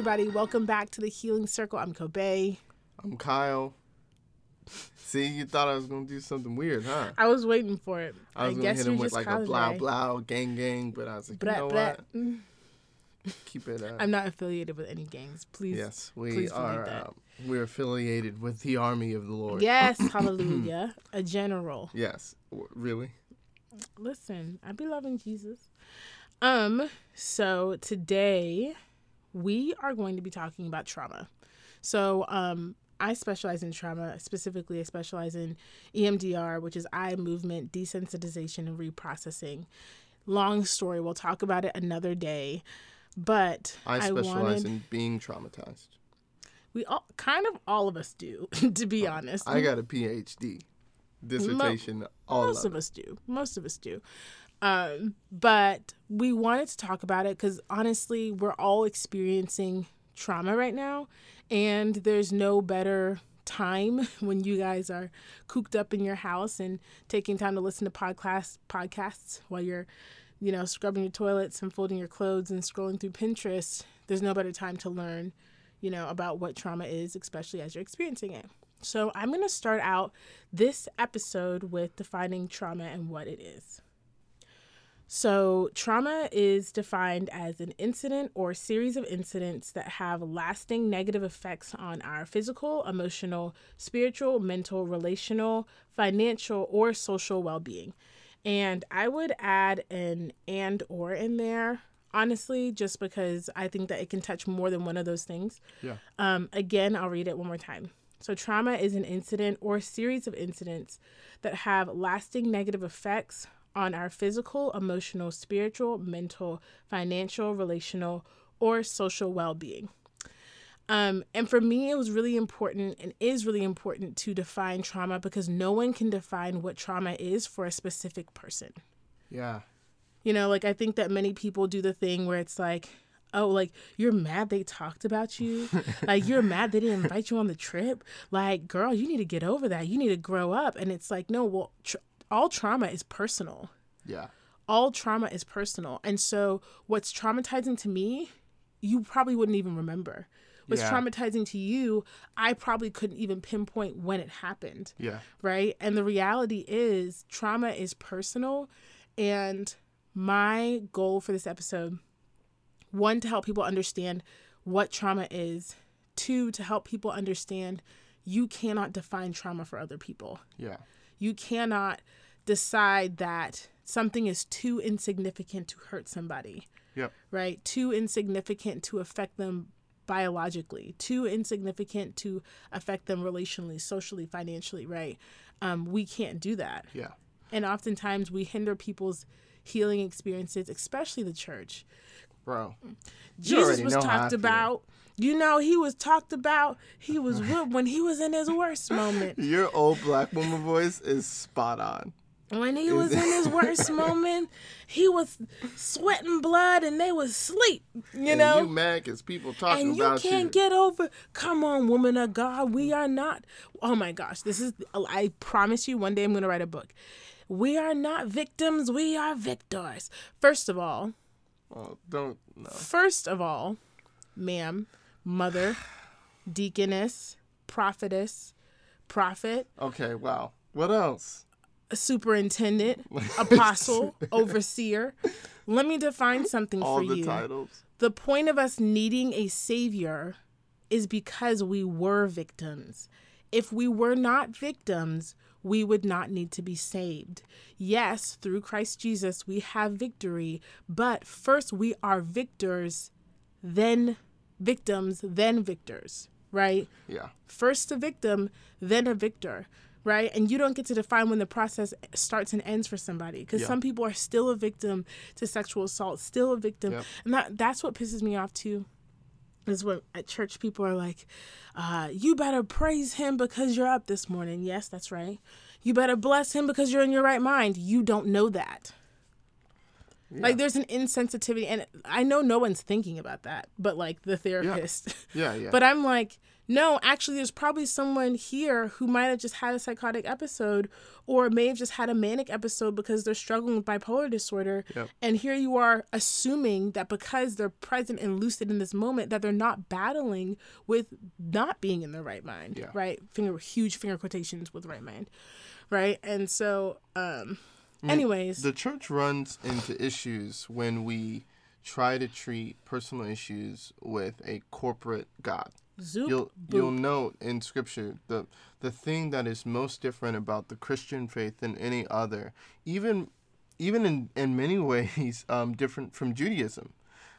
everybody. Welcome back to the Healing Circle. I'm Kobe. I'm Kyle. See, you thought I was gonna do something weird, huh? I was waiting for it. I was gonna hit him with like a blah blah gang gang, but I was like, Blah, you know what? Keep it. Uh, I'm not affiliated with any gangs. Please. yes, we please are. Um, we're affiliated with the army of the Lord. Yes, hallelujah. A general. Yes. Really? Listen, I be loving Jesus. Um, so today we are going to be talking about trauma. So, um, I specialize in trauma. Specifically, I specialize in EMDR, which is eye movement desensitization and reprocessing. Long story. We'll talk about it another day. But I I, specialize wanted in being traumatized. we all kind of all of us do, to be honest. I got a PhD dissertation. all most of of us do most of us do um but we wanted to talk about it because honestly we're all experiencing trauma right now and there's no better time when you guys are cooped up in your house and taking time to listen to podcast podcasts while you're you know scrubbing your toilets and folding your clothes and scrolling through pinterest there's no better time to learn you know about what trauma is especially as you're experiencing it so i'm going to start out this episode with defining trauma and what it is. So, trauma is defined as an incident or series of incidents that have lasting negative effects on our physical, emotional, spiritual, mental, relational, financial, or social well being. And I would add an and or in there, honestly, just because I think that it can touch more than one of those things. Yeah. Um, again, I'll read it one more time. So, trauma is an incident or series of incidents that have lasting negative effects on our physical, emotional, spiritual, mental, financial, relational, or social well being. Um, and for me, it was really important and is really important to define trauma because no one can define what trauma is for a specific person. Yeah. You know, like I think that many people do the thing where it's like, oh, like you're mad they talked about you. like you're mad they didn't invite you on the trip. Like, girl, you need to get over that. You need to grow up. And it's like, no, well, tr- all trauma is personal. Yeah. All trauma is personal. And so what's traumatizing to me, you probably wouldn't even remember. What's Yeah. traumatizing to you, I probably couldn't even pinpoint when it happened Yeah. right? And the reality is, trauma is personal. And my goal for this episode one, to help people understand what trauma is, two, to help people understand you cannot define trauma for other people. Yeah. You cannot decide that something is too insignificant to hurt somebody Yep. right? Too insignificant to affect them biologically, too insignificant to affect them relationally, socially, financially, right? Um, we can't do that. Yeah. And oftentimes we hinder people's healing experiences, especially the church. Bro. Jesus was know how I talked about. You know, he was talked about. He was whipped when he was in his worst moment. Your old black woman voice is spot on. When he was in his worst moment, he was sweating blood and they was sleep. You and know, you mad because people talking and you about can't you. get over. Come on, woman of God, we are not. Oh my gosh, this is. I promise you, one day I'm going to write a book. We are not victims. We are victors. First of all, oh, don't no. first of all, ma'am, mother, deaconess, prophetess, prophet, Okay, wow. What else? Superintendent, apostle, overseer. Let me define something All for the you. titles. The point of us needing a savior is because we were victims. If we were not victims, we would not need to be saved. Yes, through Christ Jesus, we have victory, but first we are victors, then victims, then victors, right? Yeah. First a victim, then a victor, right? And you don't get to define when the process starts and ends for somebody because Yeah. some people are still a victim to sexual assault, still a victim. Yep. And that that's what pisses me off too. Is when at church people are like, uh, you better praise him because you're up this morning. Yes, that's right. You better bless him because you're in your right mind. You don't know that. Yeah. Like there's an insensitivity and I know no one's thinking about that, but like the therapist. Yeah, yeah. But I'm like, no, actually, there's probably someone here who might have just had a psychotic episode or may have just had a manic episode because they're struggling with bipolar disorder. Yep. And here you are assuming that because they're present and lucid in this moment, that they're not battling with not being in their right mind. Yeah. Right? Finger, huge finger quotations with right mind. Right? And so, um, mean, anyways. The church runs into issues when we try to treat personal issues with a corporate God. Zoop, you'll boop. you'll note in scripture the the thing that is most different about the Christian faith than any other, even even in, in many ways um, different from Judaism,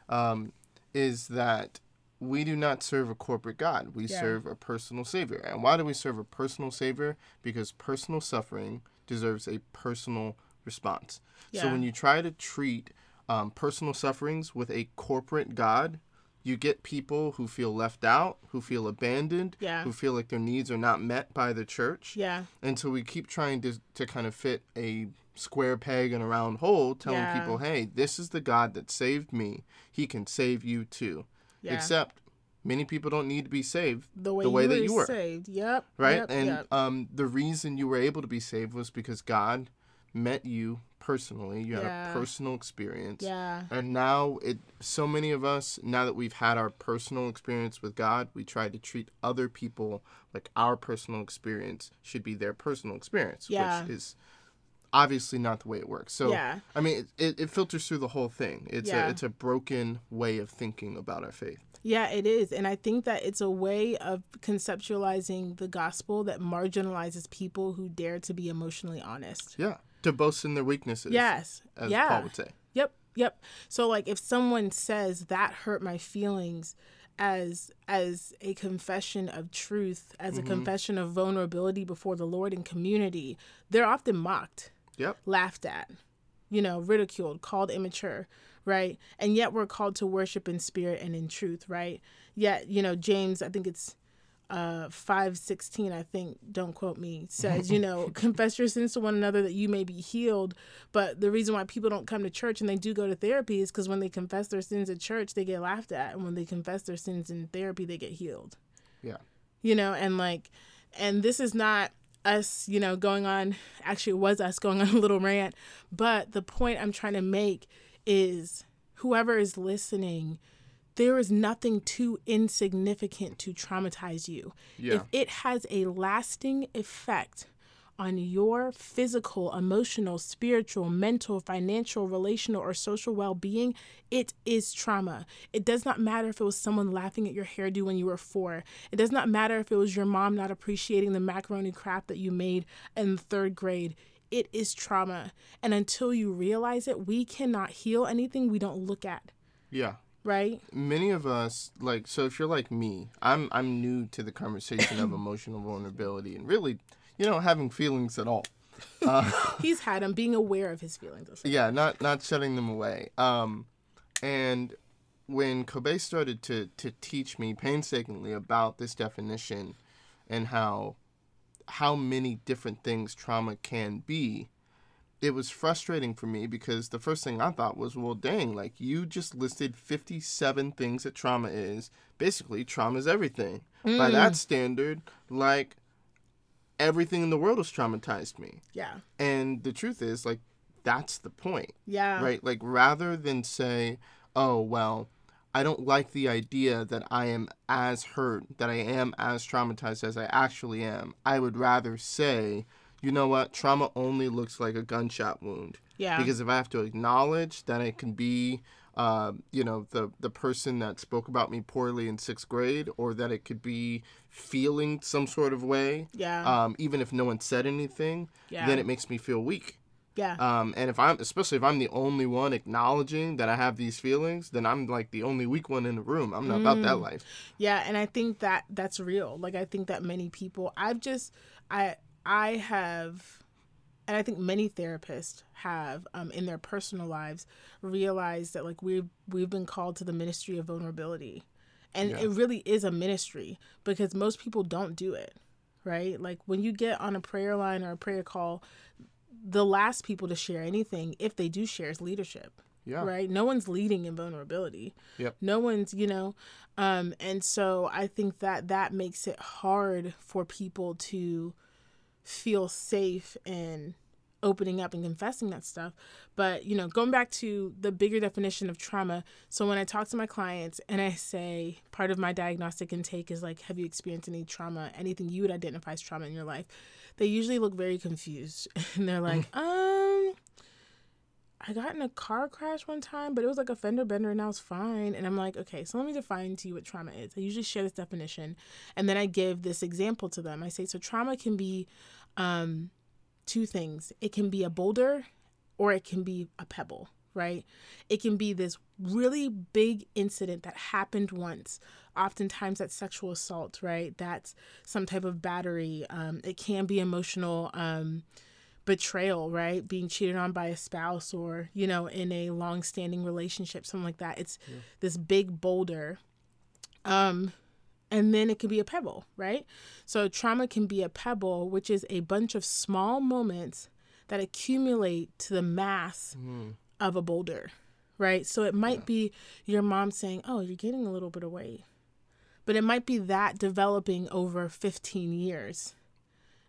um, is that we do not serve a corporate God. We Yeah. serve a personal Savior. And why do we serve a personal Savior? Because personal suffering deserves a personal response. So when you try to treat um, personal sufferings with a corporate God, you get people who feel left out, who feel abandoned, Yeah. who feel like their needs are not met by the church. yeah. And so we keep trying to, to kind of fit a square peg in a round hole, telling Yeah. people, hey, this is the God that saved me. He can save you too. Yeah. Except many people don't need to be saved the way, the way you that were you were. saved. Yep. right? Yep, and yep. um, the reason you were able to be saved was because God met you personally. You had Yeah. a personal experience. yeah. And now it so many of us now that we've had our personal experience with God, we try to treat other people like our personal experience should be their personal experience, Yeah. which is obviously not the way it works. So Yeah. I mean, it, it, it filters through the whole thing. It's Yeah. a it's a broken way of thinking about our faith. Yeah, it is. And I think that it's a way of conceptualizing the gospel that marginalizes people who dare to be emotionally honest. Yeah, to boast in their weaknesses. Yes. as yeah. Paul would say. Yep. Yep. So like if someone says that hurt my feelings as as a confession of truth, as a mm-hmm. confession of vulnerability before the Lord and community, they're often mocked. Yep. laughed at, you know, ridiculed, called immature, right? And yet we're called to worship in spirit and in truth, right? Yet, you know, James, I think it's uh 516 i think don't quote me says you know confess your sins to one another that you may be healed but the reason why people don't come to church and they do go to therapy is because when they confess their sins at church they get laughed at and when they confess their sins in therapy they get healed Yeah. you know and like and this is not us you know going on actually it was us going on a little rant but the point i'm trying to make is whoever is listening there is nothing too insignificant to traumatize you Yeah. if it has a lasting effect on your physical, emotional, spiritual, mental, financial, relational, or social well being, it is trauma. It does not matter if it was someone laughing at your hairdo when you were four. It does not matter if it was your mom not appreciating the macaroni crap that you made in third grade. It is trauma. And until you realize it, we cannot heal anything we don't look at, Yeah. Right? many of us like so if you're like me i'm i'm new to the conversation of emotional vulnerability and really you know having feelings at all He's had them being aware of his feelings. Yeah not not shutting them away um and when kobe started to to teach me painstakingly about this definition and how how many different things trauma can be it was frustrating for me because the first thing I thought was, well, dang, like you just listed 57 things that trauma is. Basically, trauma is everything. By mm. that standard, like everything in the world has traumatized me. Yeah. And the truth is, like, that's the point, Yeah. right? Like, rather than say, oh, well, I don't like the idea that I am as hurt, that I am as traumatized as I actually am, I would rather say, you know what, trauma only looks like a gunshot wound. Yeah. Because if I have to acknowledge that it can be, uh, you know, the the person that spoke about me poorly in sixth grade, or that it could be feeling some sort of way, yeah. um, even if no one said anything, yeah. then it makes me feel weak. yeah. Um, and if I'm, especially if I'm the only one acknowledging that I have these feelings, then I'm like the only weak one in the room. I'm not about that Mm. life. Yeah, and I think that that's real. Like I think that many people I've just I I have and I think many therapists have um, in their personal lives realized that like we've we've been called to the ministry of vulnerability. And Yeah. it really is a ministry because most people don't do it. Right? Like when you get on a prayer line or a prayer call, the last people to share anything, if they do share, is leadership. Yeah. Right? No one's leading in vulnerability. Yep. No one's, you know, um, and so I think that that makes it hard for people to feel safe in opening up and confessing that stuff. But, you know, going back to the bigger definition of trauma. So when I talk to my clients and I say part of my diagnostic intake is like, have you experienced any trauma, anything you would identify as trauma in your life? They usually look very confused and they're like, um, I got in a car crash one time, but it was like a fender bender and I was fine. And I'm like, okay, so let me define to you what trauma is. I usually share this definition and then I give this example to them. I say, so trauma can be um, two things it can be a boulder or it can be a pebble, right? It can be this really big incident that happened once. Oftentimes, that's sexual assault, right? That's some type of battery. Um, it can be emotional. Um, betrayal, right? Being cheated on by a spouse or, you know, in a long standing relationship, something like that. It's yeah. this big boulder. Um, and then it can be a pebble, right? So trauma can be a pebble, which is a bunch of small moments that accumulate to the mass mm. of a boulder, right? So it might yeah. be your mom saying, Oh, you're gaining a little bit of weight. But it might be that developing over 15 years.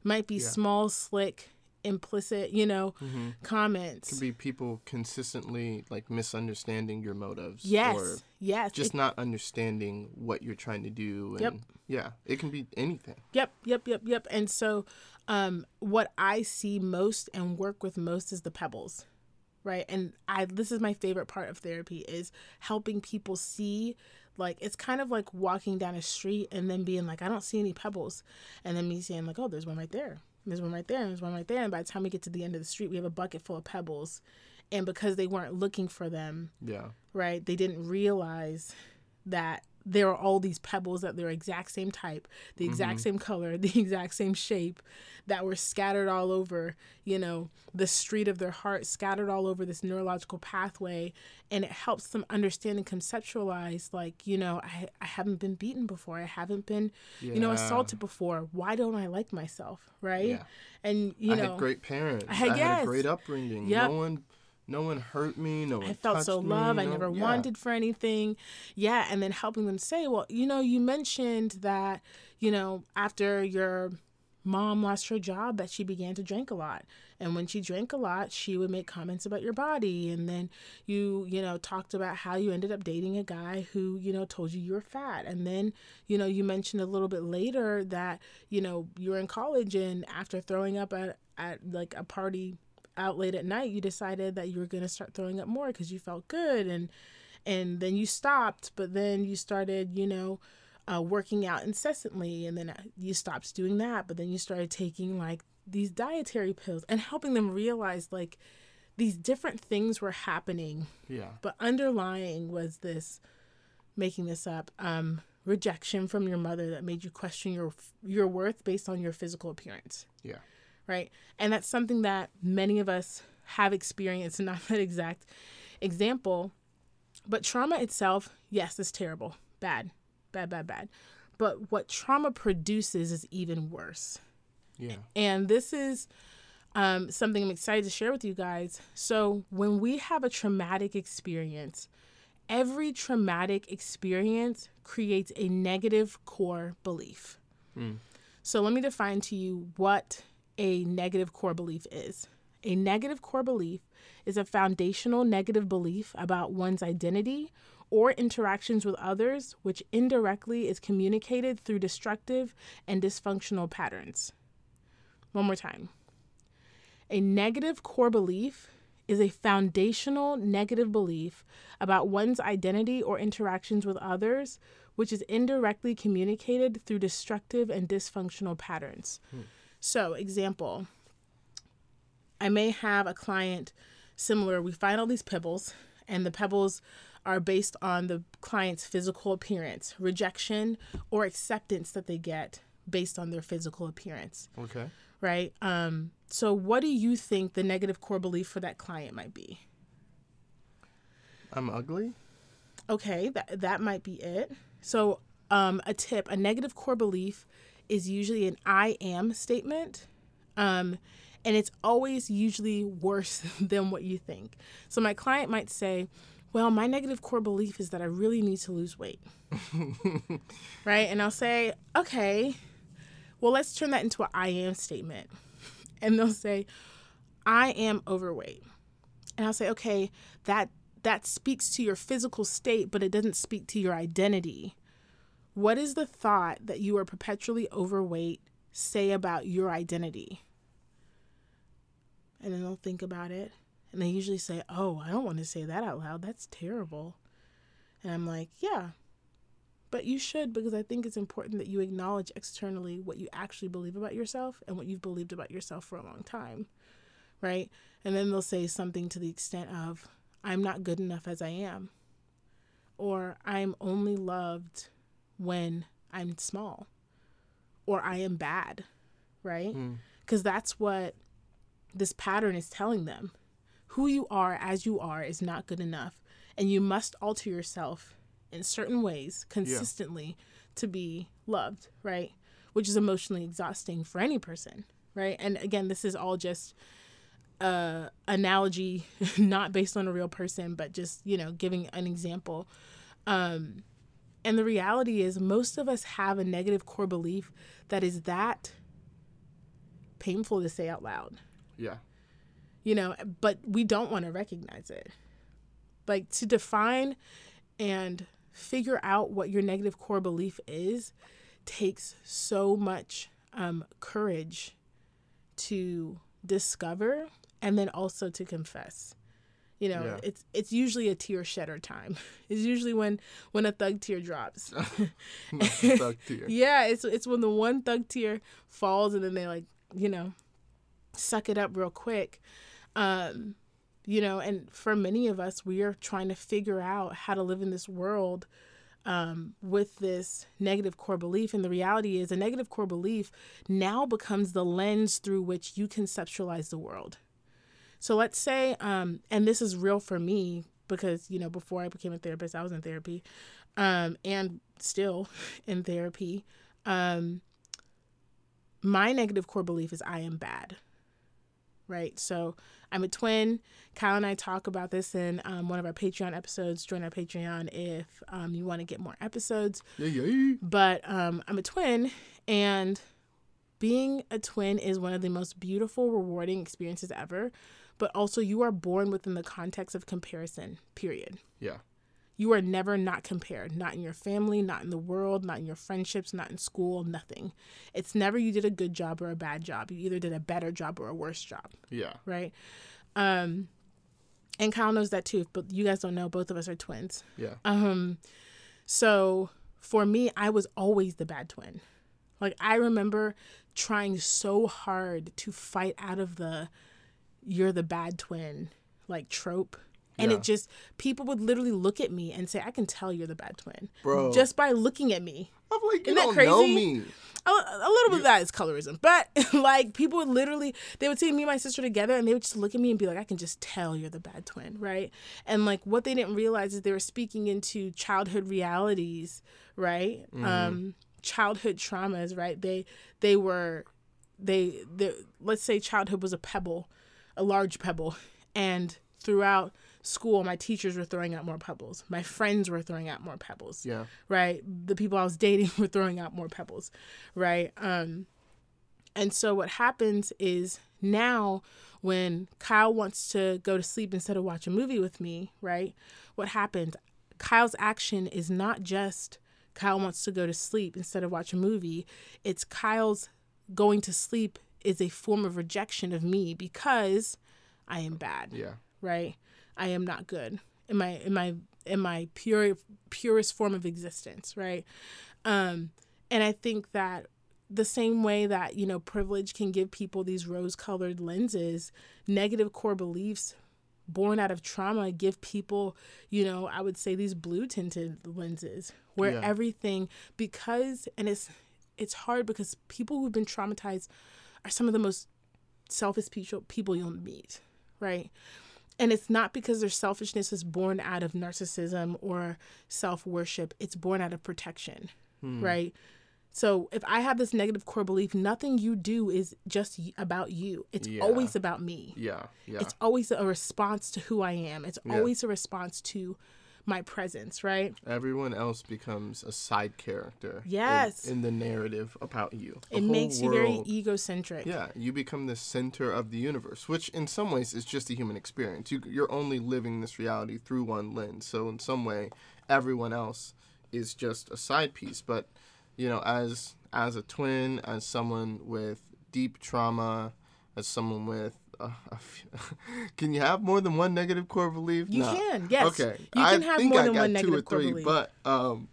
It might be yeah. small, slick implicit, you know, mm-hmm. comments. Could be people consistently like misunderstanding your motives. Yes. Or yes. Just it, not understanding what you're trying to do. And yep. yeah, it can be anything. Yep, yep, yep, yep. And so um what I see most and work with most is the pebbles. Right. And I this is my favorite part of therapy is helping people see like it's kind of like walking down a street and then being like, I don't see any pebbles. And then me saying like, Oh, there's one right there there's one right there, and there's one right there. And by the time we get to the end of the street, we have a bucket full of pebbles. And because they weren't looking for them, yeah, right, they didn't realize that there are all these pebbles that they're exact same type, the exact mm-hmm. same color, the exact same shape that were scattered all over, you know, the street of their heart, scattered all over this neurological pathway. And it helps them understand and conceptualize, like, you know, I, I haven't been beaten before. I haven't been, yeah. you know, assaulted before. Why don't I like myself? Right. Yeah. And, you I know, had great parents. I had, I had a great upbringing. Yep. No one no one hurt me. No one. I felt so loved. I never yeah. wanted for anything. Yeah, and then helping them say, well, you know, you mentioned that, you know, after your mom lost her job that she began to drink a lot and when she drank a lot she would make comments about your body and then you you know talked about how you ended up dating a guy who you know told you you were fat and then you know you mentioned a little bit later that you know you were in college and after throwing up at, at like a party out late at night, you decided that you were going to start throwing up more because you felt good and and then you stopped, but then you started, you know, uh, working out incessantly and then uh, you stopped doing that, but then you started taking like these dietary pills and helping them realize like these different things were happening. Yeah. But underlying was this making this up um rejection from your mother that made you question your your worth based on your physical appearance. Yeah right? And that's something that many of us have experienced, not that exact example. But trauma itself, yes, is terrible, bad, bad, bad, bad. But what trauma produces is even worse. Yeah. And this is um, something I'm excited to share with you guys. So, when we have a traumatic experience, every traumatic experience creates a negative core belief. Mm. So, let me define to you what a negative core belief is. A negative core belief is a foundational negative belief about one's identity or interactions with others, which indirectly is communicated through destructive and dysfunctional patterns. One more time. A negative core belief is a foundational negative belief about one's identity or interactions with others, which is indirectly communicated through destructive and dysfunctional patterns. Hmm. So, example, I may have a client similar. We find all these pebbles, and the pebbles are based on the client's physical appearance, rejection or acceptance that they get based on their physical appearance. Okay. Right? Um, so, what do you think the negative core belief for that client might be? I'm ugly. Okay, that that might be it. So, um, a tip: a negative core belief is usually an I am statement. Um, And it's always usually worse than what you think. So my client might say, Well, my negative core belief is that I really need to lose weight. right? And I'll say, Okay, well, let's turn that into an I am statement. And they'll say, I am overweight. And I'll say, Okay, that that speaks to your physical state, but it doesn't speak to your identity. What is the thought that you are perpetually overweight say about your identity? And then they'll think about it. And they usually say, Oh, I don't want to say that out loud. That's terrible. And I'm like, Yeah, but you should because I think it's important that you acknowledge externally what you actually believe about yourself and what you've believed about yourself for a long time. Right. And then they'll say something to the extent of, I'm not good enough as I am. Or I'm only loved when I'm small. Or I am bad. Right? Because mm. that's what this pattern is telling them. Who you are as you are is not good enough. And you must alter yourself in certain ways consistently yeah. to be loved. Right? Which is emotionally exhausting for any person. Right? And again, this is all just uh, analogy, not based on a real person, but just, you know, giving an example. Um, and the reality is, most of us have a negative core belief that is that painful to say out loud. Yeah. You know, but we don't want to recognize it. Like to define and figure out what your negative core belief is takes so much um, courage to discover and then also to confess you know yeah. it's it's usually a tear shedder time it's usually when when a thug tear drops thug tear. yeah it's it's when the one thug tear falls and then they like you know suck it up real quick um you know and for many of us we are trying to figure out how to live in this world um, with this negative core belief. And the reality is, a negative core belief now becomes the lens through which you conceptualize the world. So let's say, um, and this is real for me because, you know, before I became a therapist, I was in therapy um, and still in therapy. Um, my negative core belief is I am bad. Right. So I'm a twin. Kyle and I talk about this in um, one of our Patreon episodes. Join our Patreon if um, you want to get more episodes. Yeah, yeah. But um, I'm a twin, and being a twin is one of the most beautiful, rewarding experiences ever but also you are born within the context of comparison, period. Yeah. You are never not compared, not in your family, not in the world, not in your friendships, not in school, nothing. It's never you did a good job or a bad job. You either did a better job or a worse job. Yeah. Right? Um and Kyle knows that too, but you guys don't know both of us are twins. Yeah. Um so for me, I was always the bad twin. Like I remember trying so hard to fight out of the you're the bad twin like trope. And yeah. it just people would literally look at me and say i can tell you're the bad twin. Bro. Just by looking at me. I'm like you Isn't don't crazy? know me. A, a little bit of that is colorism. But like people would literally they would see me and my sister together and they would just look at me and be like i can just tell you're the bad twin right? And like what they didn't realize is they were speaking into childhood realities right? Mm-hmm. um childhood traumas right? They they were they, they let's say childhood was a pebble a large pebble. And throughout school, my teachers were throwing out more pebbles. My friends were throwing out more pebbles. Yeah. Right. The people I was dating were throwing out more pebbles. Right. Um, and so what happens is now when Kyle wants to go to sleep instead of watch a movie with me, right? What happened? Kyle's action is not just Kyle wants to go to sleep instead of watch a movie. It's Kyle's going to sleep is a form of rejection of me because I am bad. Yeah. Right? I am not good. In my in my in my pure purest form of existence, right? Um and I think that the same way that, you know, privilege can give people these rose-colored lenses, negative core beliefs born out of trauma give people, you know, I would say these blue tinted lenses where yeah. everything because and it's it's hard because people who've been traumatized are some of the most selfish people you'll meet, right? And it's not because their selfishness is born out of narcissism or self worship, it's born out of protection, hmm. right? So if I have this negative core belief, nothing you do is just about you. It's Yeah. always about me. Yeah. Yeah. It's always a response to who I am. It's Yeah. always a response to my presence, right? Everyone else becomes a side character. Yes. In, the narrative about you. The It makes you very egocentric. Yeah, you become the center of the universe, which in some ways is just a human experience. You, you're only living this reality through one lens. So in some way, everyone else is just a side piece. But you know, as as a twin, as someone with deep trauma, as someone with a can you have more than one negative core belief? You No. can, yes. Okay, You I have think more I than got one two or core three, belief. but um,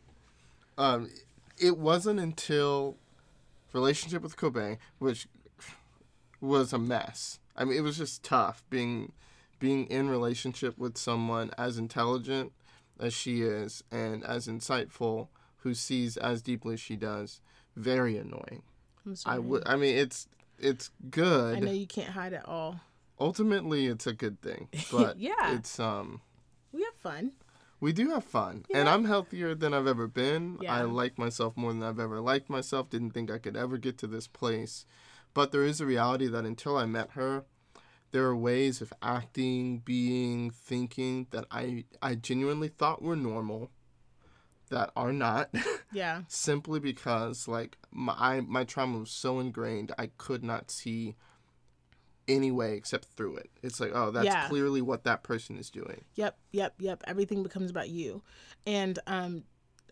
um, it wasn't until relationship with Kobe, which was a mess. I mean, it was just tough being being in relationship with someone as intelligent as she is and as insightful who sees as deeply as she does. Very annoying. I'm I would. I mean, it's it's good. I know you can't hide it all. Ultimately, it's a good thing, but Yeah. it's um. We have fun. We do have fun, and I'm healthier than I've ever been. Yeah. I like myself more than I've ever liked myself. Didn't think I could ever get to this place, but there is a reality that until I met her, there are ways of acting, being, thinking that I I genuinely thought were normal, that are not, Yeah. simply because like my I, my trauma was so ingrained I could not see any way except through it. It's like oh that's Yeah. clearly what that person is doing. Yep, yep, yep. Everything becomes about you. And um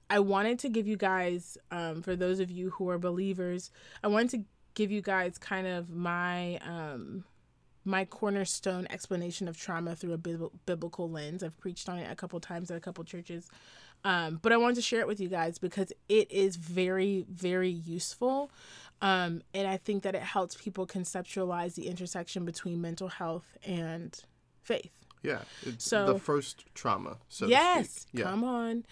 I wanted to give you guys um for those of you who are believers, I wanted to give you guys kind of my um my cornerstone explanation of trauma through a bib- biblical lens. I've preached on it a couple times at a couple churches. Um, but I wanted to share it with you guys because it is very, very useful. Um, and I think that it helps people conceptualize the intersection between mental health and faith. Yeah, it's So- the first trauma. So yes, yeah. come on.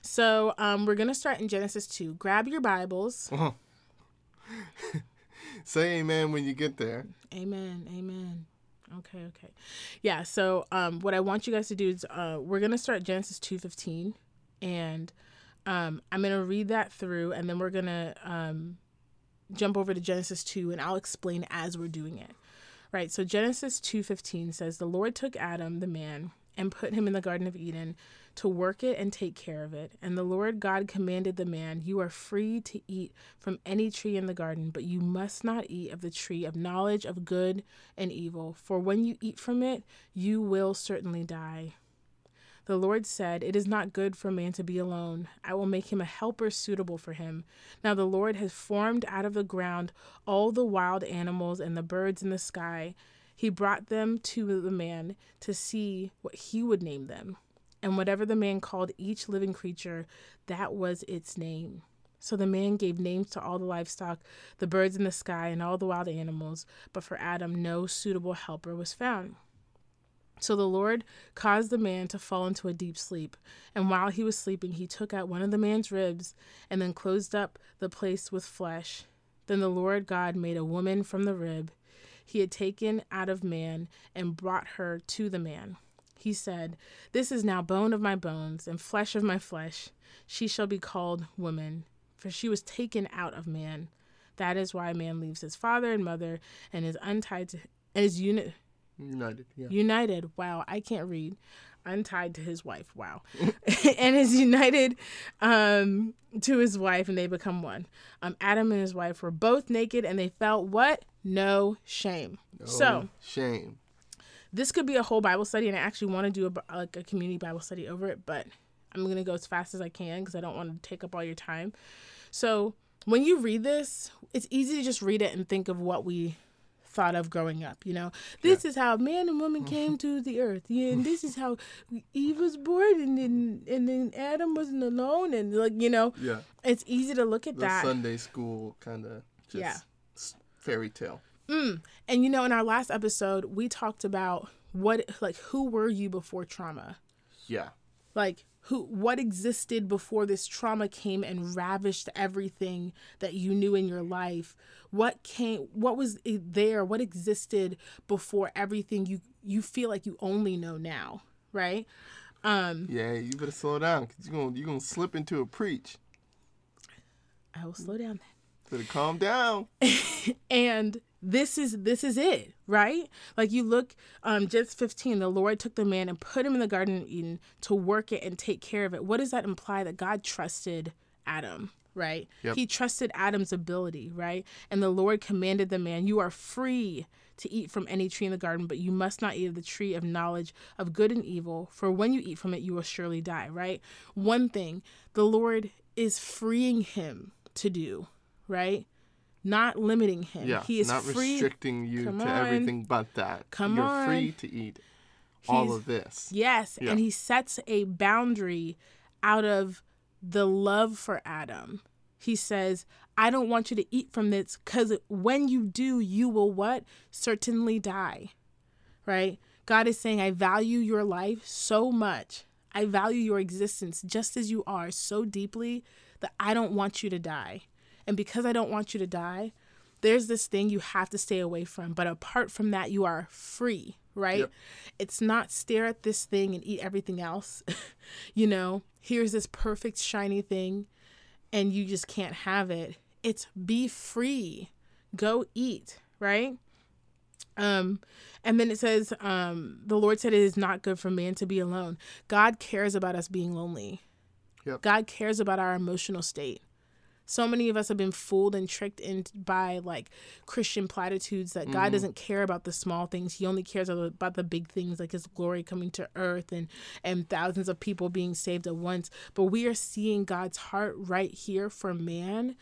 So um, we're gonna start in Genesis two. Grab your Bibles. Say amen when you get there. Amen. Amen. Okay. Okay. Yeah. So um, what I want you guys to do is uh, we're gonna start Genesis two fifteen, and um, I'm gonna read that through, and then we're gonna um, jump over to Genesis two, and I'll explain as we're doing it. Right. So Genesis two fifteen says, "The Lord took Adam, the man, and put him in the Garden of Eden." To work it and take care of it. And the Lord God commanded the man, You are free to eat from any tree in the garden, but you must not eat of the tree of knowledge of good and evil, for when you eat from it, you will certainly die. The Lord said, It is not good for man to be alone. I will make him a helper suitable for him. Now the Lord has formed out of the ground all the wild animals and the birds in the sky. He brought them to the man to see what he would name them. And whatever the man called each living creature, that was its name. So the man gave names to all the livestock, the birds in the sky, and all the wild animals, but for Adam no suitable helper was found. So the Lord caused the man to fall into a deep sleep, and while he was sleeping, he took out one of the man's ribs and then closed up the place with flesh. Then the Lord God made a woman from the rib he had taken out of man and brought her to the man. He said, This is now bone of my bones and flesh of my flesh. She shall be called woman, for she was taken out of man. That is why man leaves his father and mother and is untied to and is uni- United. Yeah. united. Wow, I can't read. Untied to his wife. Wow, and is united um, to his wife, and they become one. Um, Adam and his wife were both naked, and they felt what? No shame. So Oh, shame. this could be a whole Bible study, and I actually want to do a like a community Bible study over it, but I'm gonna go as fast as I can because I don't want to take up all your time. So when you read this, it's easy to just read it and think of what we thought of growing up. You know, this is how man and woman came to the earth, yeah, and this is how Eve was born, and then and then Adam wasn't alone, and like you know, Yeah. it's easy to look at The that. Sunday school kind of Yeah. fairy tale. Mm. And you know, in our last episode, we talked about what like who were you before trauma. Yeah. like who what existed before this trauma came and ravished everything that you knew in your life what came what was there what existed before everything you you feel like you only know now right um Yeah. You better slow down because you're gonna you're gonna slip into a preach. I will slow down then. Better calm down. and this is this is it right? Like you look um Genesis 15 the lord took the man and put him in the garden of eden to work it and take care of it. What does that imply? That god trusted adam right? Yep. he trusted adam's ability right? And the lord commanded the man you are free to eat from any tree in the garden but you must not eat of the tree of knowledge of good and evil for when you eat from it you will surely die right? One thing the lord is freeing him to do right not limiting him Yeah, he is not free restricting you Come to on. everything but that. Come You're on. free to eat all of this. Yes, Yeah. and he sets a boundary out of the love for Adam. He says, "I don't want you to eat from this cuz when you do, you will what? Certainly die." Right? God is saying, "I value your life so much. I value your existence just as you are so deeply that I don't want you to die." And because I don't want you to die, there's this thing you have to stay away from. But apart from that, you are free, right? Yep. It's not stare at this thing and eat everything else. you know, here's this perfect shiny thing and you just can't have it. It's be free. Go eat, right? Um and then it says um the Lord said it is not good for man to be alone. God cares about us being lonely. Yep. God cares about our emotional state. So many of us have been fooled and tricked in by like Christian platitudes that God mm-hmm. doesn't care about the small things. He only cares about the big things like his glory coming to earth and and thousands of people being saved at once. But we are seeing God's heart right here for man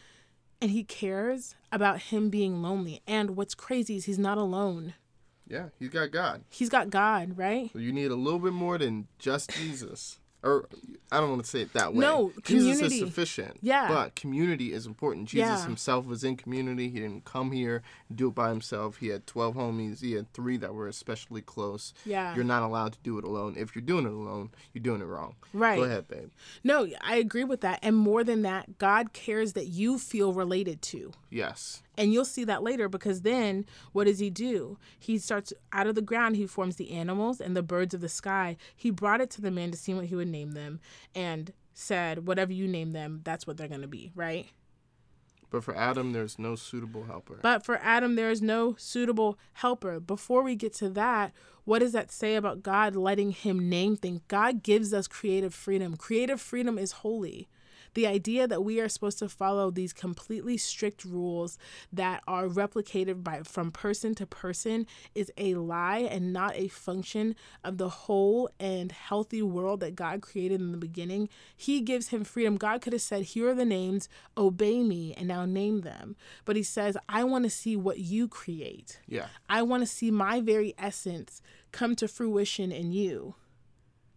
and he cares about him being lonely. And what's crazy is he's not alone. Yeah, he's got God. He's got God, right? So you need a little bit more than just Jesus. Or I don't want to say it that way. No, Jesus is sufficient. Yeah. But community is important. Jesus Yeah. himself was in community. He didn't come here and do it by himself. He had 12 homies. He had three that were especially close. Yeah. You're not allowed to do it alone. If you're doing it alone, you're doing it wrong. Right. Go ahead, babe. No, I agree with that. And more than that, God cares that you feel related to. Yes. And you'll see that later because then what does he do? He starts out of the ground, he forms the animals and the birds of the sky. He brought it to the man to see what he would name them and said, Whatever you name them, that's what they're going to be, right? But for Adam, there's no suitable helper. But for Adam, there is no suitable helper. Before we get to that, what does that say about God letting him name things? God gives us creative freedom. Creative freedom is holy. The idea that we are supposed to follow these completely strict rules that are replicated by from person to person is a lie and not a function of the whole and healthy world that God created in the beginning. He gives him freedom. God could have said, Here are the names, obey me, and now name them. But he says, I want to see what you create. yeah. I want to see my very essence come to fruition in you.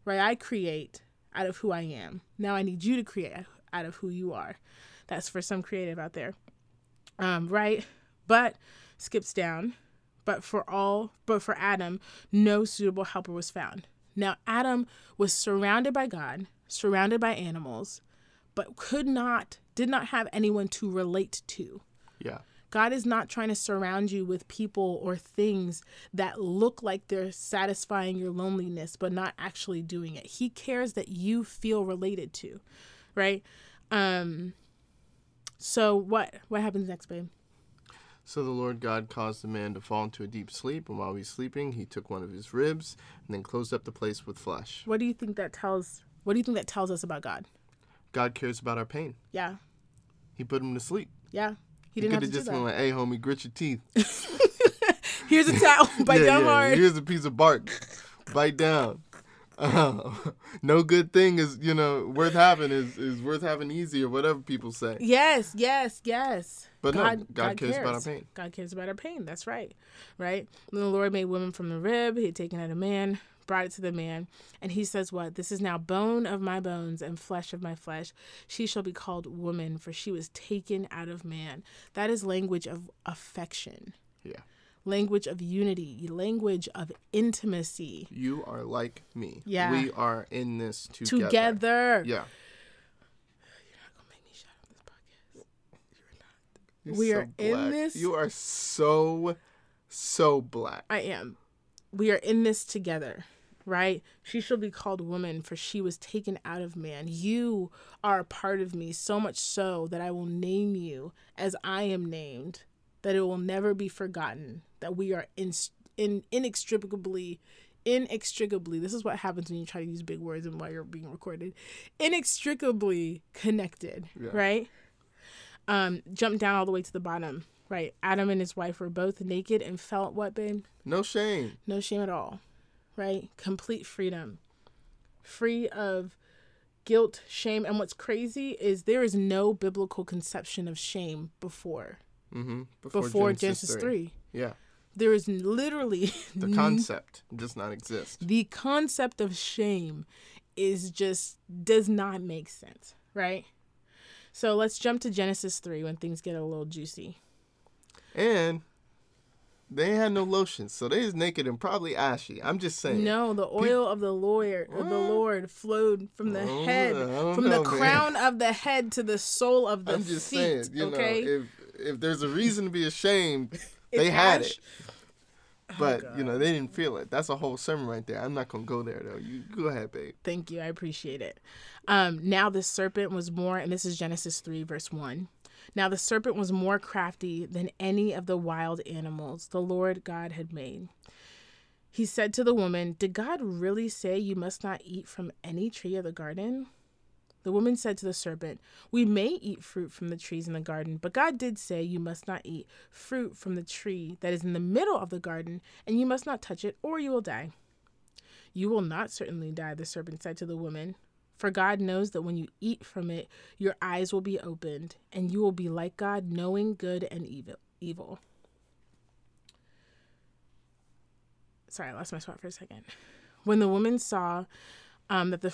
Right? I create out of who I am. Now I need you to create out of who you are. That's for some creative out there. Um, right? But skips down. But for all, but for Adam, no suitable helper was found. Now Adam was surrounded by God, surrounded by animals, but could not, did not have anyone to relate to. Yeah. God is not trying to surround you with people or things that look like they're satisfying your loneliness, but not actually doing it. He cares that you feel related to, right? Um. So what what happens next, babe? So the Lord God caused the man to fall into a deep sleep, and while he was sleeping, he took one of his ribs and then closed up the place with flesh. What do you think that tells? What do you think that tells us about God? God cares about our pain. Yeah, He put him to sleep. yeah. He He didn't could have have to do just been like, "Hey, homie, grit your teeth. Here's a towel. Bite yeah, down yeah. hard. Here's a piece of bark. Bite down." Uh, no good thing is you know worth having is is worth having easy or whatever people say. Yes, yes, yes. But no, God cares about our pain. God cares about our pain. That's right. Right? Then the Lord made woman from the rib. He had taken out a man, brought it to the man. And he says, What? This is now bone of my bones and flesh of my flesh. She shall be called woman, for she was taken out of man. That is language of affection, Yeah, language of unity, language of intimacy. you are like me. Yeah. we are in this together. Together. Yeah. You're not gonna make me shout on this podcast. You're We so are in this- You are so so black. I am. We are in this together. right? She shall be called woman, for she was taken out of man. You are a part of me, so much so that I will name you as I am named, that it will never be forgotten that we are in, in inextricably inextricably this is what happens when you try to use big words and while you're being recorded inextricably connected Yeah. right? Um jump down all the way to the bottom right? Adam and his wife were both naked and felt what babe? No shame. no shame at all right? Complete freedom. Free of guilt shame and what's crazy is there is no biblical conception of shame before Mm-hmm. before, genesis, 3. Yeah. there is literally The concept does not exist. the concept of shame is just does not make sense, right? So let's jump to Genesis 3 when things get a little juicy. And they had no lotion, so they was naked and probably ashy. I'm just saying. No, the oil of the Lord of the Lord flowed from the Oh, head, from know, the man. crown of the head to the sole of the I'm just feet. saying, you okay, know, if if there's a reason to be ashamed, they had ash. it. But God. you know, they didn't feel it. That's a whole sermon right there. I'm not gonna go there though. You go ahead, babe. Thank you. I appreciate it. Um, now the serpent was more, and this is Genesis 3, verse 1. Now the serpent was more crafty than any of the wild animals the Lord God had made. He said to the woman, Did God really say you must not eat from any tree of the garden? The woman said to the serpent, We may eat fruit from the trees in the garden, but God did say you must not eat fruit from the tree that is in the middle of the garden, and you must not touch it, or you will die. You will not certainly die, the serpent said to the woman. For God knows that when you eat from it, your eyes will be opened, and you will be like God, knowing good and evil. Evil. Sorry, I lost my spot for a second. When the woman saw um, that the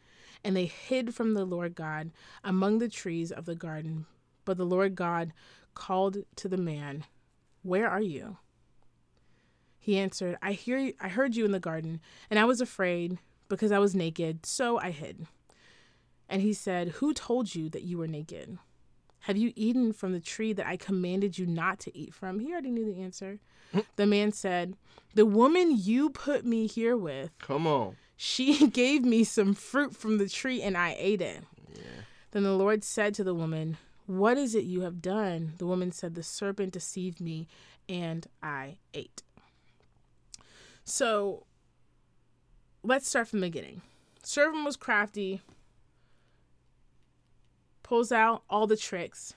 and they hid from the Lord God among the trees of the garden. But the Lord God called to the man, Where are you? He answered, I hear you, I heard you in the garden, and I was afraid because I was naked, so I hid. And he said, Who told you that you were naked? Have you eaten from the tree that I commanded you not to eat from? He already knew the answer. Hmm. the man said, The woman you put me here with, Come on. She gave me some fruit from the tree and I ate it. Yeah. Then the Lord said to the woman, What is it you have done? The woman said, The serpent deceived me and I ate. So let's start from the beginning. Serpent was crafty, pulls out all the tricks,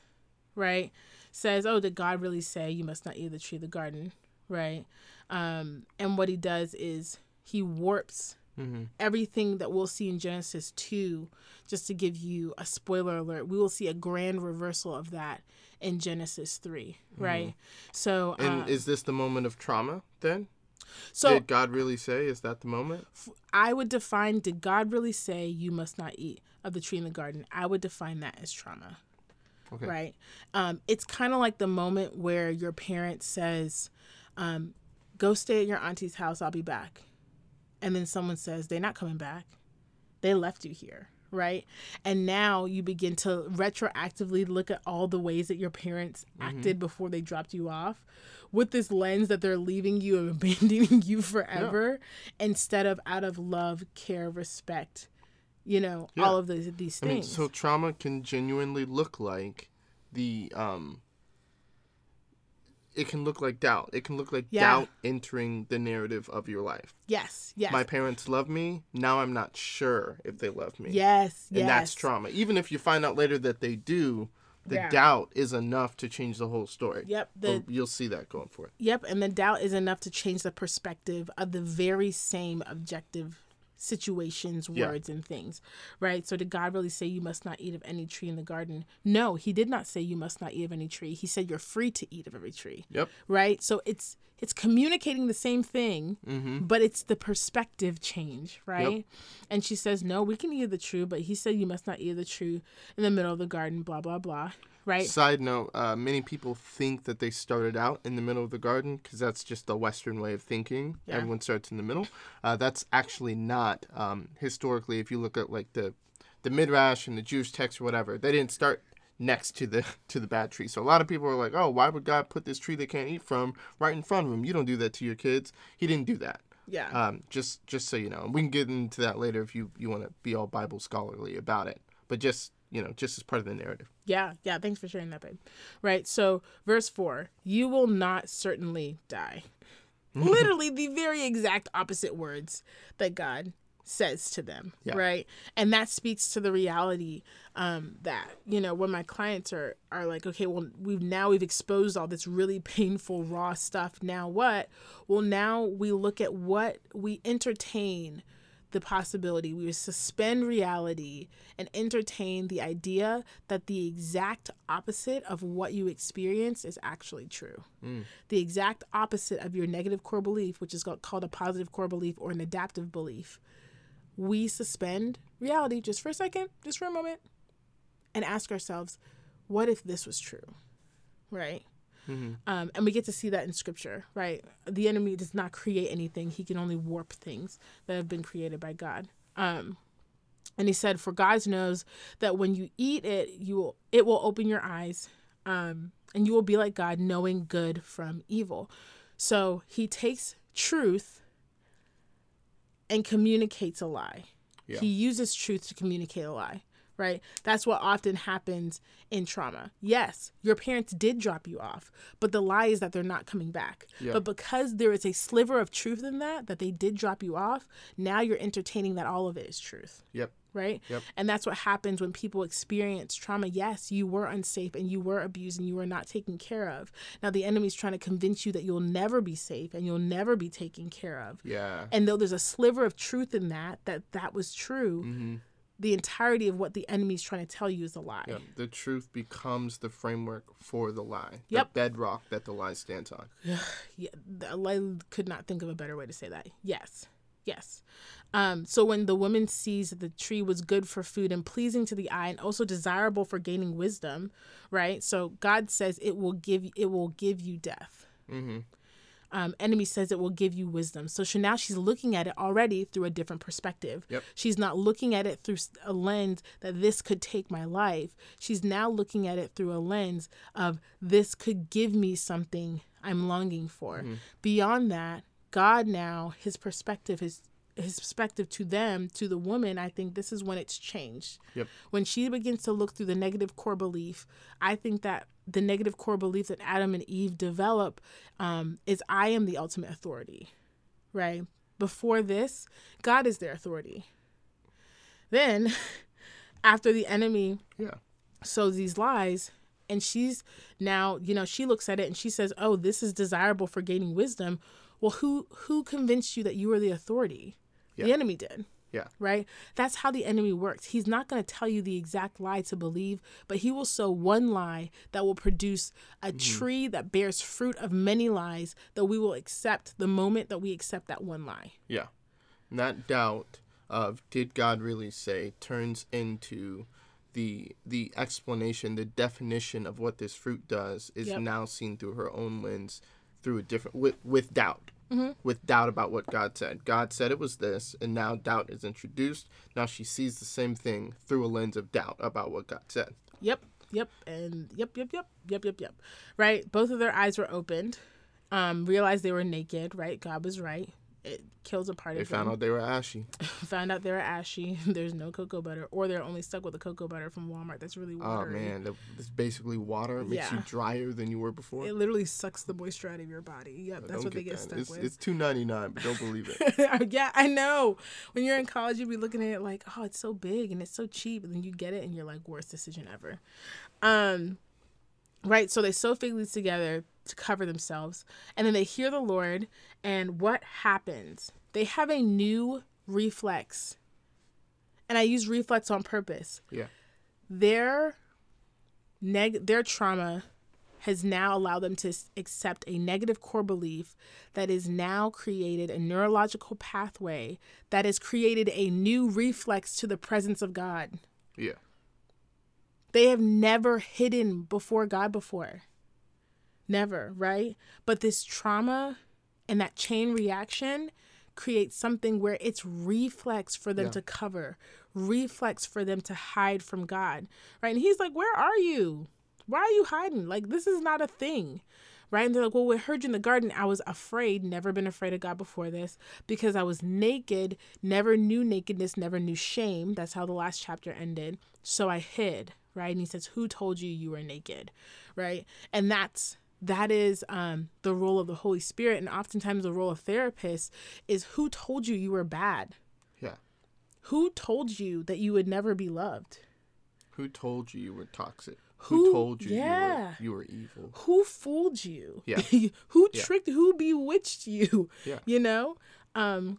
right? Says, Oh, did God really say you must not eat the tree of the garden? Right? Um, and what he does is he warps Mm-hmm. everything that we'll see in Genesis 2, just to give you a spoiler alert, we will see a grand reversal of that in Genesis 3, right? So, And uh, is this the moment of trauma then? so Did God really say? Is that the moment? I would define did God really say you must not eat of the tree in the garden? I would define that as trauma. Okay. Right? Um, it's kind of like the moment where your parent says, um, go stay at your auntie's house, I'll be back. And then someone says, they're not coming back. They left you here. Right. And now you begin to retroactively look at all the ways that your parents acted before they dropped you off with this lens that they're leaving you and abandoning you forever instead of out of love, care, respect, you know, Yeah. all of these, these I mean, things. so trauma can genuinely look like the um. It can look like doubt. It can look like Yeah. doubt entering the narrative of your life. yes. Yes. My parents love me. Now I'm not sure if they love me. yes. And yes. that's trauma. Even if you find out later that they do, the Yeah. doubt is enough to change the whole story. Yep. The, you'll see that going forward. Yep, and the doubt is enough to change the perspective of the very same objective situations, Yeah. words, and things, right? So did God really say you must not eat of any tree in the garden? No, He did not say you must not eat of any tree. He said you're free to eat of every tree, Yep. right? So it's it's communicating the same thing, Mm-hmm. but it's the perspective change, right? And she says, no, we can eat of the tree, but He said you must not eat of the tree in the middle of the garden, blah blah blah, right? Side note: uh, Many people think that they started out in the middle of the garden because that's just the Western way of thinking. Yeah. Everyone starts in the middle. Uh, that's actually not um, historically. If you look at like the the midrash and the Jewish text or whatever, they didn't start next to the to the bad tree. So a lot of people are like, "Oh, why would God put this tree they can't eat from right in front of them? You don't do that to your kids." He didn't do that. yeah. Um, just just so you know, we can get into that later if you you want to be all Bible scholarly about it. But just you know, just as part of the narrative. Yeah, yeah. Thanks for sharing that, babe. Right. So, verse four: You will not certainly die. Literally, the very exact opposite words that God says to them. Yeah. Right. And that speaks to the reality um, that you know when my clients are are like, okay, well, we've now we've exposed all this really painful raw stuff. Now what? Well, now we look at what we entertain the possibility. We would suspend reality and entertain the idea that the exact opposite of what you experience is actually true. Mm. The exact opposite of your negative core belief, which is called a positive core belief or an adaptive belief. We suspend reality just for a second, just for a moment, and ask ourselves, what if this was true? Right? Um, and we get to see that in scripture, right? The enemy does not create anything, he can only warp things that have been created by God. Um, and he said, For God knows that when you eat it, you will it will open your eyes, um, and you will be like God, knowing good from evil. So he takes truth and communicates a lie. Yeah. He uses truth to communicate a lie, right? That's what often happens in trauma. Yes, your parents did drop you off, but the lie is that they're not coming back. Yeah. But because there is a sliver of truth in that, that they did drop you off, now you're entertaining that all of it is truth Yep. right? Yep. And that's what happens when people experience trauma. Yes, you were unsafe and you were abused and you were not taken care of. Now the enemy's trying to convince you that you'll never be safe and you'll never be taken care of. Yeah. And though there's a sliver of truth in that, that that was true, Mm-hmm. The entirety of what the enemy's trying to tell you is a lie. Yep. The truth becomes the framework for the lie. Yep. The bedrock that the lie stands on. Yeah, I could not think of a better way to say that. Yes, yes. Um, so when the woman sees that the tree was good for food and pleasing to the eye and also desirable for gaining wisdom, right? So God says it will give it will give you death. Mm-hmm. Um, enemy says it will give you wisdom. So she, now she's looking at it already through a different perspective. Yep. She's not looking at it through a lens that this could take my life. She's now looking at it through a lens of this could give me something I'm longing for. Beyond that, God now, his perspective, his his perspective to them, to the woman, I think this is when it's changed. Yep. When she begins to look through the negative core belief, I think that the negative core belief that Adam and Eve develop um, is I am the ultimate authority, right? Before this, God is their authority. Then, after the enemy Yeah. sows these lies, and she's now, you know, she looks at it and she says, "Oh, this is desirable for gaining wisdom." Well, who who convinced you that you were the authority? The enemy did Yeah. right? That's how the enemy works. He's not going to tell you the exact lie to believe, but he will sow one lie that will produce a mm-hmm. tree that bears fruit of many lies that we will accept the moment that we accept that one lie. Yeah. And that doubt of did God really say turns into the the explanation, the definition of what this fruit does is Yep. now seen through her own lens through a different with with doubt. Mm-hmm. With doubt about what God said. God said it was this, and now doubt is introduced. Now she sees the same thing through a lens of doubt about what God said. Yep, yep, and yep, yep, yep, yep, yep, yep. Right? Both of their eyes were opened. Um, realized they were naked. Right? God was right. It kills a part of. They found out they were ashy. found out they were ashy. There's no cocoa butter, or they're only stuck with the cocoa butter from Walmart. That's really Oh watery. man, that- it's basically water. It makes you drier than you were before. It literally sucks the moisture out of your body. Yep, that's Don't what they get that. stuck it's, with. It's two ninety nine, but don't believe it. yeah, I know. When you're in college, you'd be looking at it like, oh, it's so big and it's so cheap, and then you get it and you're like, worst decision ever. Um, right. So they sew fig leaves together to cover themselves, and then they hear the Lord, and what happens? They have a new reflex, and I use reflex on purpose. Yeah. Their neg their trauma has now allowed them to accept a negative core belief that is now created a neurological pathway that has created a new reflex to the presence of God. Yeah. They have never hidden before God before. Never, right? But this trauma and that chain reaction creates something where it's reflex for them Yeah. to cover, reflex for them to hide from God, right? And he's like, Where are you? Why are you hiding? Like, this is not a thing. Right? And they're like, Well, we heard you in the garden. I was afraid, never been afraid of God before this, because I was naked, never knew nakedness, never knew shame. That's how the last chapter ended. So I hid, right? And he says, Who told you you were naked? Right? And that's that is um, the role of the Holy Spirit, and oftentimes the role of therapists is who told you you were bad? Yeah. Who told you that you would never be loved? Who told you you were toxic? Who- Who, told you yeah. you, were, you were evil? Who fooled you? Yeah. who Yeah. tricked? Who bewitched you? Yeah. You know, um,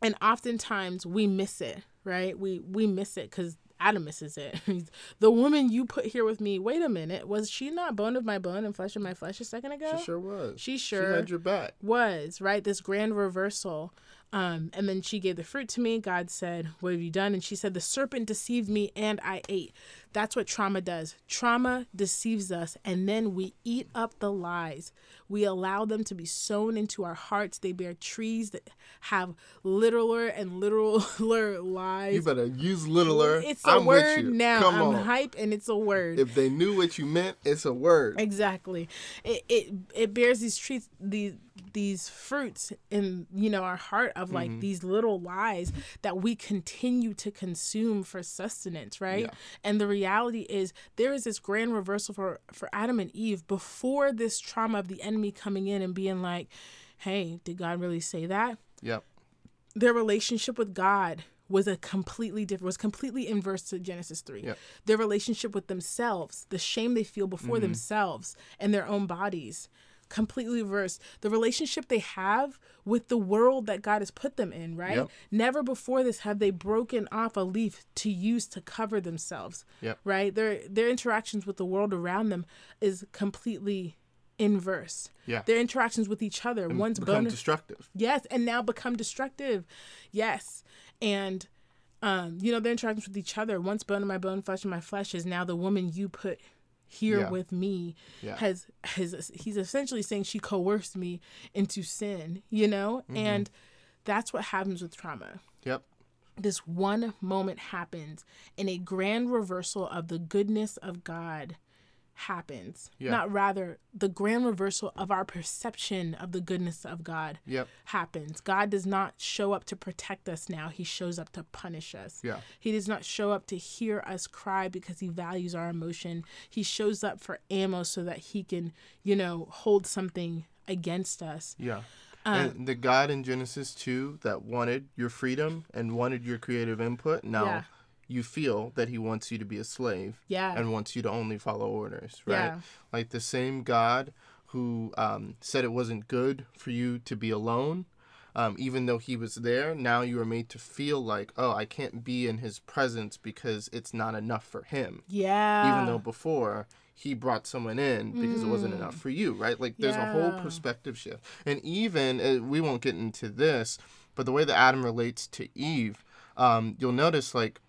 and oftentimes we miss it, right? We we miss it because Adam misses it. The woman you put here with me. Wait a minute, was she not bone of my bone and flesh of my flesh a second ago? She sure was. She She sure had your back. was right this grand reversal um and then she gave the fruit to me god said what have you done and she said the serpent deceived me and i ate that's what trauma does trauma deceives us and then we eat up the lies we allow them to be sown into our hearts they bear trees that have literal and literal lies You better use littler. it's a I'm word with you. now Come i'm on. hype and it's a word If they knew what you meant, it's a word. Exactly. It it it bears these trees these these fruits in you know our heart of like Mm-hmm. these little lies that we continue to consume for sustenance, right? Yeah. And the reality is there is this grand reversal for for Adam and Eve before this trauma of the enemy coming in and being like, "Hey, did God really say that?" Yep. their relationship with God was a completely different was completely inverse to Genesis 3. Yep. Their relationship with themselves, the shame they feel before themselves and their own bodies, completely reversed. The relationship they have with the world that God has put them in, right? Yep. Never before this have they broken off a leaf to use to cover themselves. Yep. Right? Their their interactions with the world around them is completely inverse. Yeah. Their interactions with each other once Become bone destructive. Yes, and now become destructive. Yes. And um, you know, their interactions with each other, once bone of my bone, flesh of my flesh, is now the woman you put here Yeah. with me Yeah. has has he's essentially saying she coerced me into sin, you know? Mm-hmm. And that's what happens with trauma. Yep. This one moment happens and a grand reversal of the goodness of God happens. Yeah. Not rather the grand reversal of our perception of the goodness of God Yep. happens. God does not show up to protect us now. He shows up to punish us. Yeah. He does not show up to hear us cry because he values our emotion. He shows up for ammo so that he can, you know, hold something against us. Yeah. Um, and the God in Genesis 2 that wanted your freedom and wanted your creative input, now Yeah. You feel that he wants you to be a slave Yeah. and wants you to only follow orders, right? Yeah. Like the same God who um, said it wasn't good for you to be alone, um, even though he was there, now you are made to feel like, oh, I can't be in his presence because it's not enough for him. Yeah. even though before he brought someone in because it wasn't enough for you, right? Like there's a whole Mm. Perspective shift. And even uh, we won't get into this, but the way that Adam relates to Eve, um, you'll notice like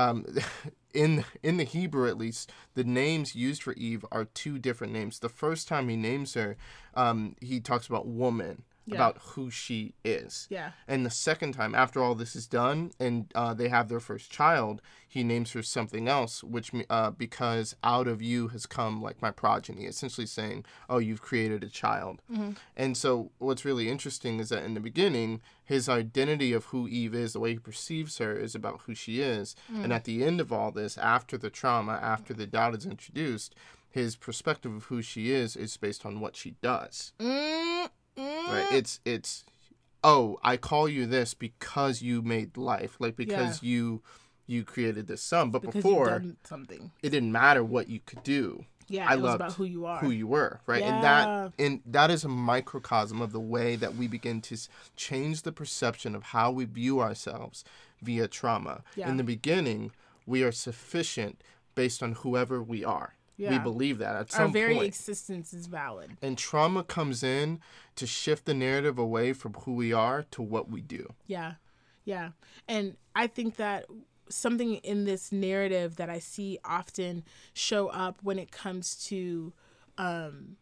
um, in in the Hebrew at least, the names used for Eve are two different names. The first time he names her, um, he talks about woman, Yeah. about who she is. Yeah. And the second time, after all this is done, and uh, they have their first child, he names her something else, which uh, because out of you has come like my progeny, essentially saying, "Oh, you've created a child." And so, what's really interesting is that in the beginning, his identity of who Eve is, the way he perceives her, is about who she is, and at the end of all this, after the trauma, after the doubt is introduced, his perspective of who she is is based on what she does mm. Right it's it's oh i call you this because you made life like because you you created this son but Because before something. it didn't matter what you could do Yeah, I it was loved about who you are. who you were, right? And that and that is a microcosm of the way that we begin to change the perception of how we view ourselves via trauma. Yeah. In the beginning, we are sufficient based on whoever we are. We believe that at some Our very point. existence is valid. and trauma comes in to shift the narrative away from who we are to what we do. Yeah. Yeah. And I think that something in this narrative that I see often show up when it comes to um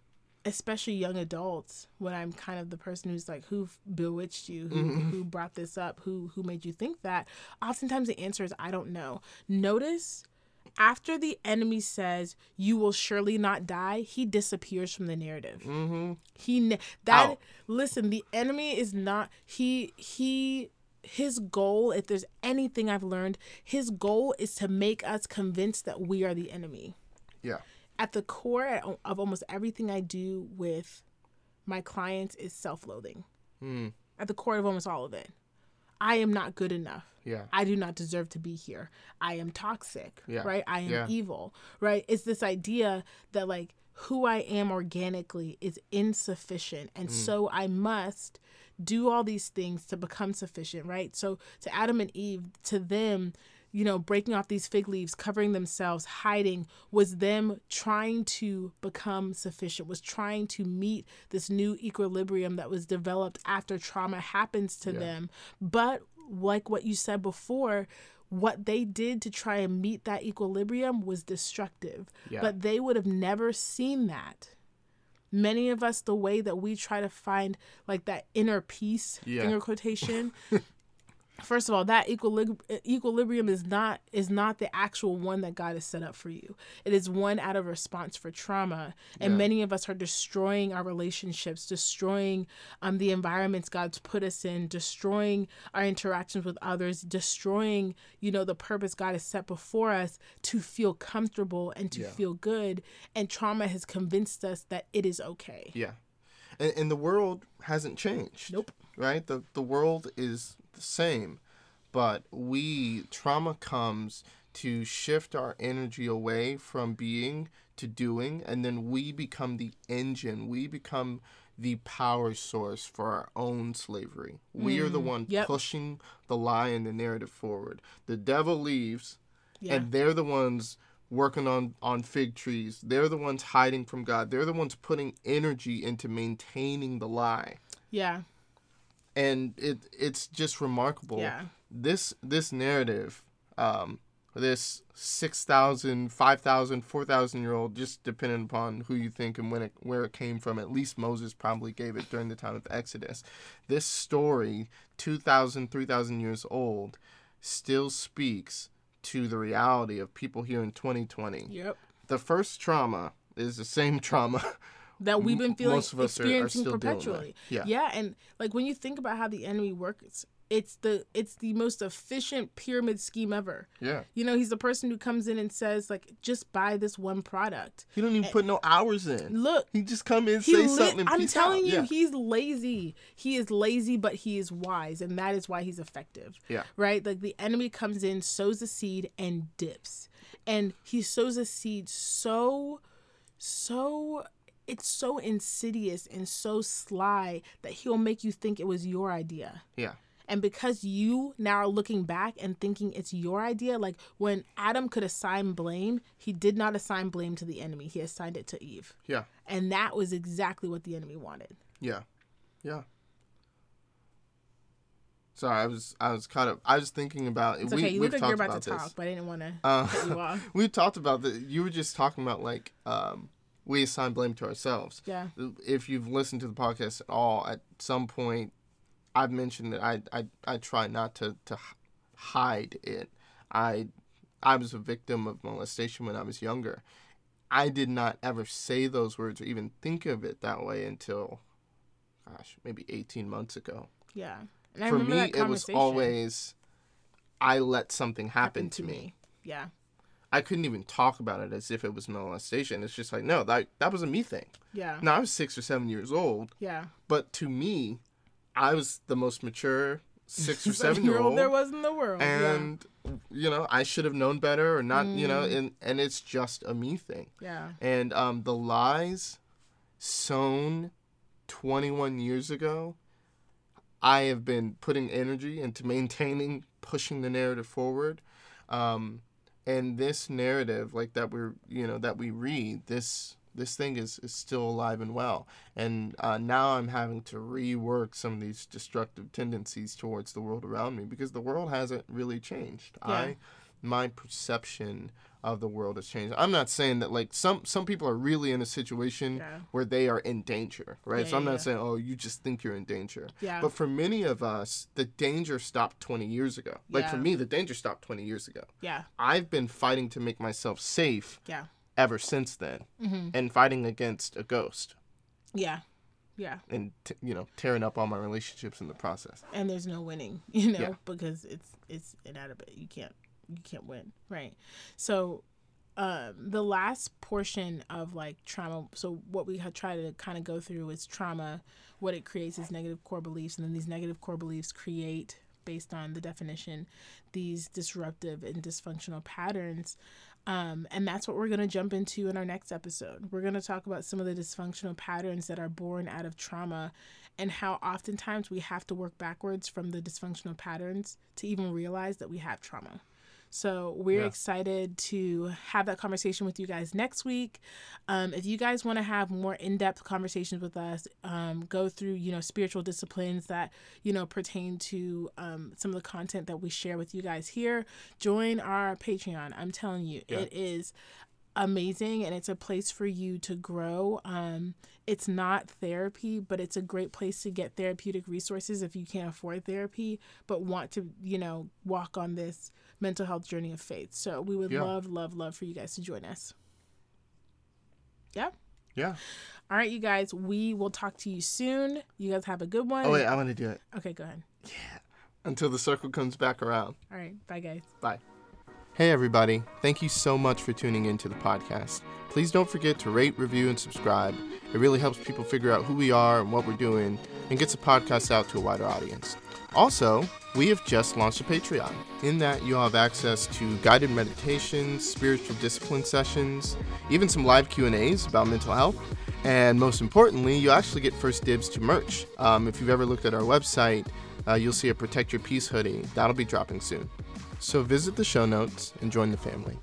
especially young adults when I'm kind of the person who's like who bewitched you who who brought this up who who made you think that oftentimes the answer is I don't know notice after the enemy says you will surely not die he disappears from the narrative Mm-hmm. he that Out. listen, the enemy is not he he his goal, if there's anything I've learned, his goal is to make us convinced that we are the enemy. Yeah. At the core of almost everything I do with my clients is self-loathing. Mm. At the core of almost all of it. I am not good enough. Yeah. I do not deserve to be here. I am toxic, Yeah. right? I am Yeah. evil, right? It's this idea that like who I am organically is insufficient and mm. so I must do all these things to become sufficient, right? So to Adam and Eve, to them, you know, breaking off these fig leaves, covering themselves, hiding, was them trying to become sufficient, was trying to meet this new equilibrium that was developed after trauma happens to Yeah. them. But like what you said before, what they did to try and meet that equilibrium was destructive. Yeah. But they would have never seen that. Many of us, the way that we try to find like that inner peace, Yeah. finger quotation. First of all, that equilib- equilibrium is not is not the actual one that God has set up for you. It is one out of response for trauma, and Yeah. many of us are destroying our relationships, destroying um, the environments God's put us in, destroying our interactions with others, destroying you know the purpose God has set before us to feel comfortable and to Yeah. feel good. And trauma has convinced us that it is okay. Yeah. And, and the world hasn't changed. Nope. Right? The the world is the same, but we trauma comes to shift our energy away from being to doing and then we become the engine. We become the power source for our own slavery. We are the one Mm, yep. pushing the lie and the narrative forward. The devil leaves Yeah. and they're the ones working on on fig trees they're the ones hiding from god they're the ones putting energy into maintaining the lie yeah. And it it's just remarkable Yeah. this this narrative um this 6000 5000 4000 year old just depending upon who you think and when it where it came from at least moses probably gave it during the time of exodus this story 2000 3000 years old still speaks to the reality of people here in 2020 Yep. the first trauma is the same trauma that we've been feeling most of us are- are experiencing dealing with. perpetually. Yeah. Yeah, and like when you think about how the enemy works, it's the it's the most efficient pyramid scheme ever. yeah You know, he's the person who comes in and says like just buy this one product. he don't even put no hours in Look, he just come in say li- something I'm telling out. you, yeah. he's lazy. He is lazy, but he is wise, and that is why he's effective. Yeah. Right? Like the enemy comes in, sows a seed, and dips. And he sows a seed so, so it's so insidious and so sly that he'll make you think it was your idea. yeah And because you now are looking back and thinking it's your idea, like when Adam could assign blame, he did not assign blame to the enemy. He assigned it to Eve. yeah And that was exactly what the enemy wanted. Yeah, yeah. Sorry, I was I was kind of I was thinking about It's we okay. You we've look like you're talked about, to this. talk, but I didn't want to Uh, cut you off. we talked about that. You were just talking about like um, we assign blame to ourselves. Yeah. If you've listened to the podcast at all, at some point, I've mentioned that I I, I try not to to hide it. I I was a victim of molestation when I was younger. I did not ever say those words or even think of it that way until, gosh, maybe eighteen months ago. Yeah. And For me, it was always, I let something happen, happened to me. Yeah. I couldn't even talk about it as if it was molestation. It's just like, no, that that was a me thing. Yeah. Now I was six or seven years old, Yeah. but to me, I was the most mature six or seven year old there was in the world. and you know i should have known better or not you know Mm. and and it's just a me thing yeah. and um the lies sown 21 years ago i have been putting energy into maintaining pushing the narrative forward um and this narrative like that we're you know that we read this this thing is, is still alive and well and uh, now i'm having to rework some of these destructive tendencies towards the world around me because the world hasn't really changed Yeah. i my perception of the world has changed i'm not saying that like some some people are really in a situation Yeah. where they are in danger right Yeah, so i'm not yeah. saying oh you just think you're in danger Yeah. but for many of us the danger stopped 20 years ago like for me the danger stopped 20 years ago yeah. i've been fighting to make myself safe Yeah. ever since then hmm and fighting against a ghost Yeah. Yeah. and t- you know tearing up all my relationships in the process and there's no winning you know because it's it's inadequate you can't you can't win right so um the last portion of like trauma so what we had tried to kind of go through is trauma what it creates is negative core beliefs and then these negative core beliefs create based on the definition these disruptive and dysfunctional patterns um, and that's what we're going to jump into in our next episode. We're going to talk about some of the dysfunctional patterns that are born out of trauma and how oftentimes we have to work backwards from the dysfunctional patterns to even realize that we have trauma. So we're Yeah. excited to have that conversation with you guys next week. Um, if you guys want to have more in-depth conversations with us, um, go through you know spiritual disciplines that you know pertain to um, some of the content that we share with you guys here. Join our Patreon. I'm telling you, Yeah. it is amazing and it's a place for you to grow. Um, it's not therapy, but it's a great place to get therapeutic resources if you can't afford therapy, but want to, you know, walk on this mental health journey of faith. So we would Yeah. love, love, love for you guys to join us. Yeah. yeah All right, you guys, we will talk to you soon. You guys have a good one. oh wait i want to do it Okay, go ahead. Yeah. Until the circle comes back around All right. Bye, guys. Bye. Hey, everybody. Thank you so much for tuning into the podcast. Please don't forget to rate, review, and subscribe. It really helps people figure out who we are and what we're doing and gets the podcast out to a wider audience. Also, we have just launched a Patreon. In that, you'll have access to guided meditations, spiritual discipline sessions, even some live Q&As about mental health, and most importantly, you actually get first dibs to merch. Um, if you've ever looked at our website, uh, you'll see a Protect Your Peace hoodie. That'll be dropping soon. So visit the show notes and join the family.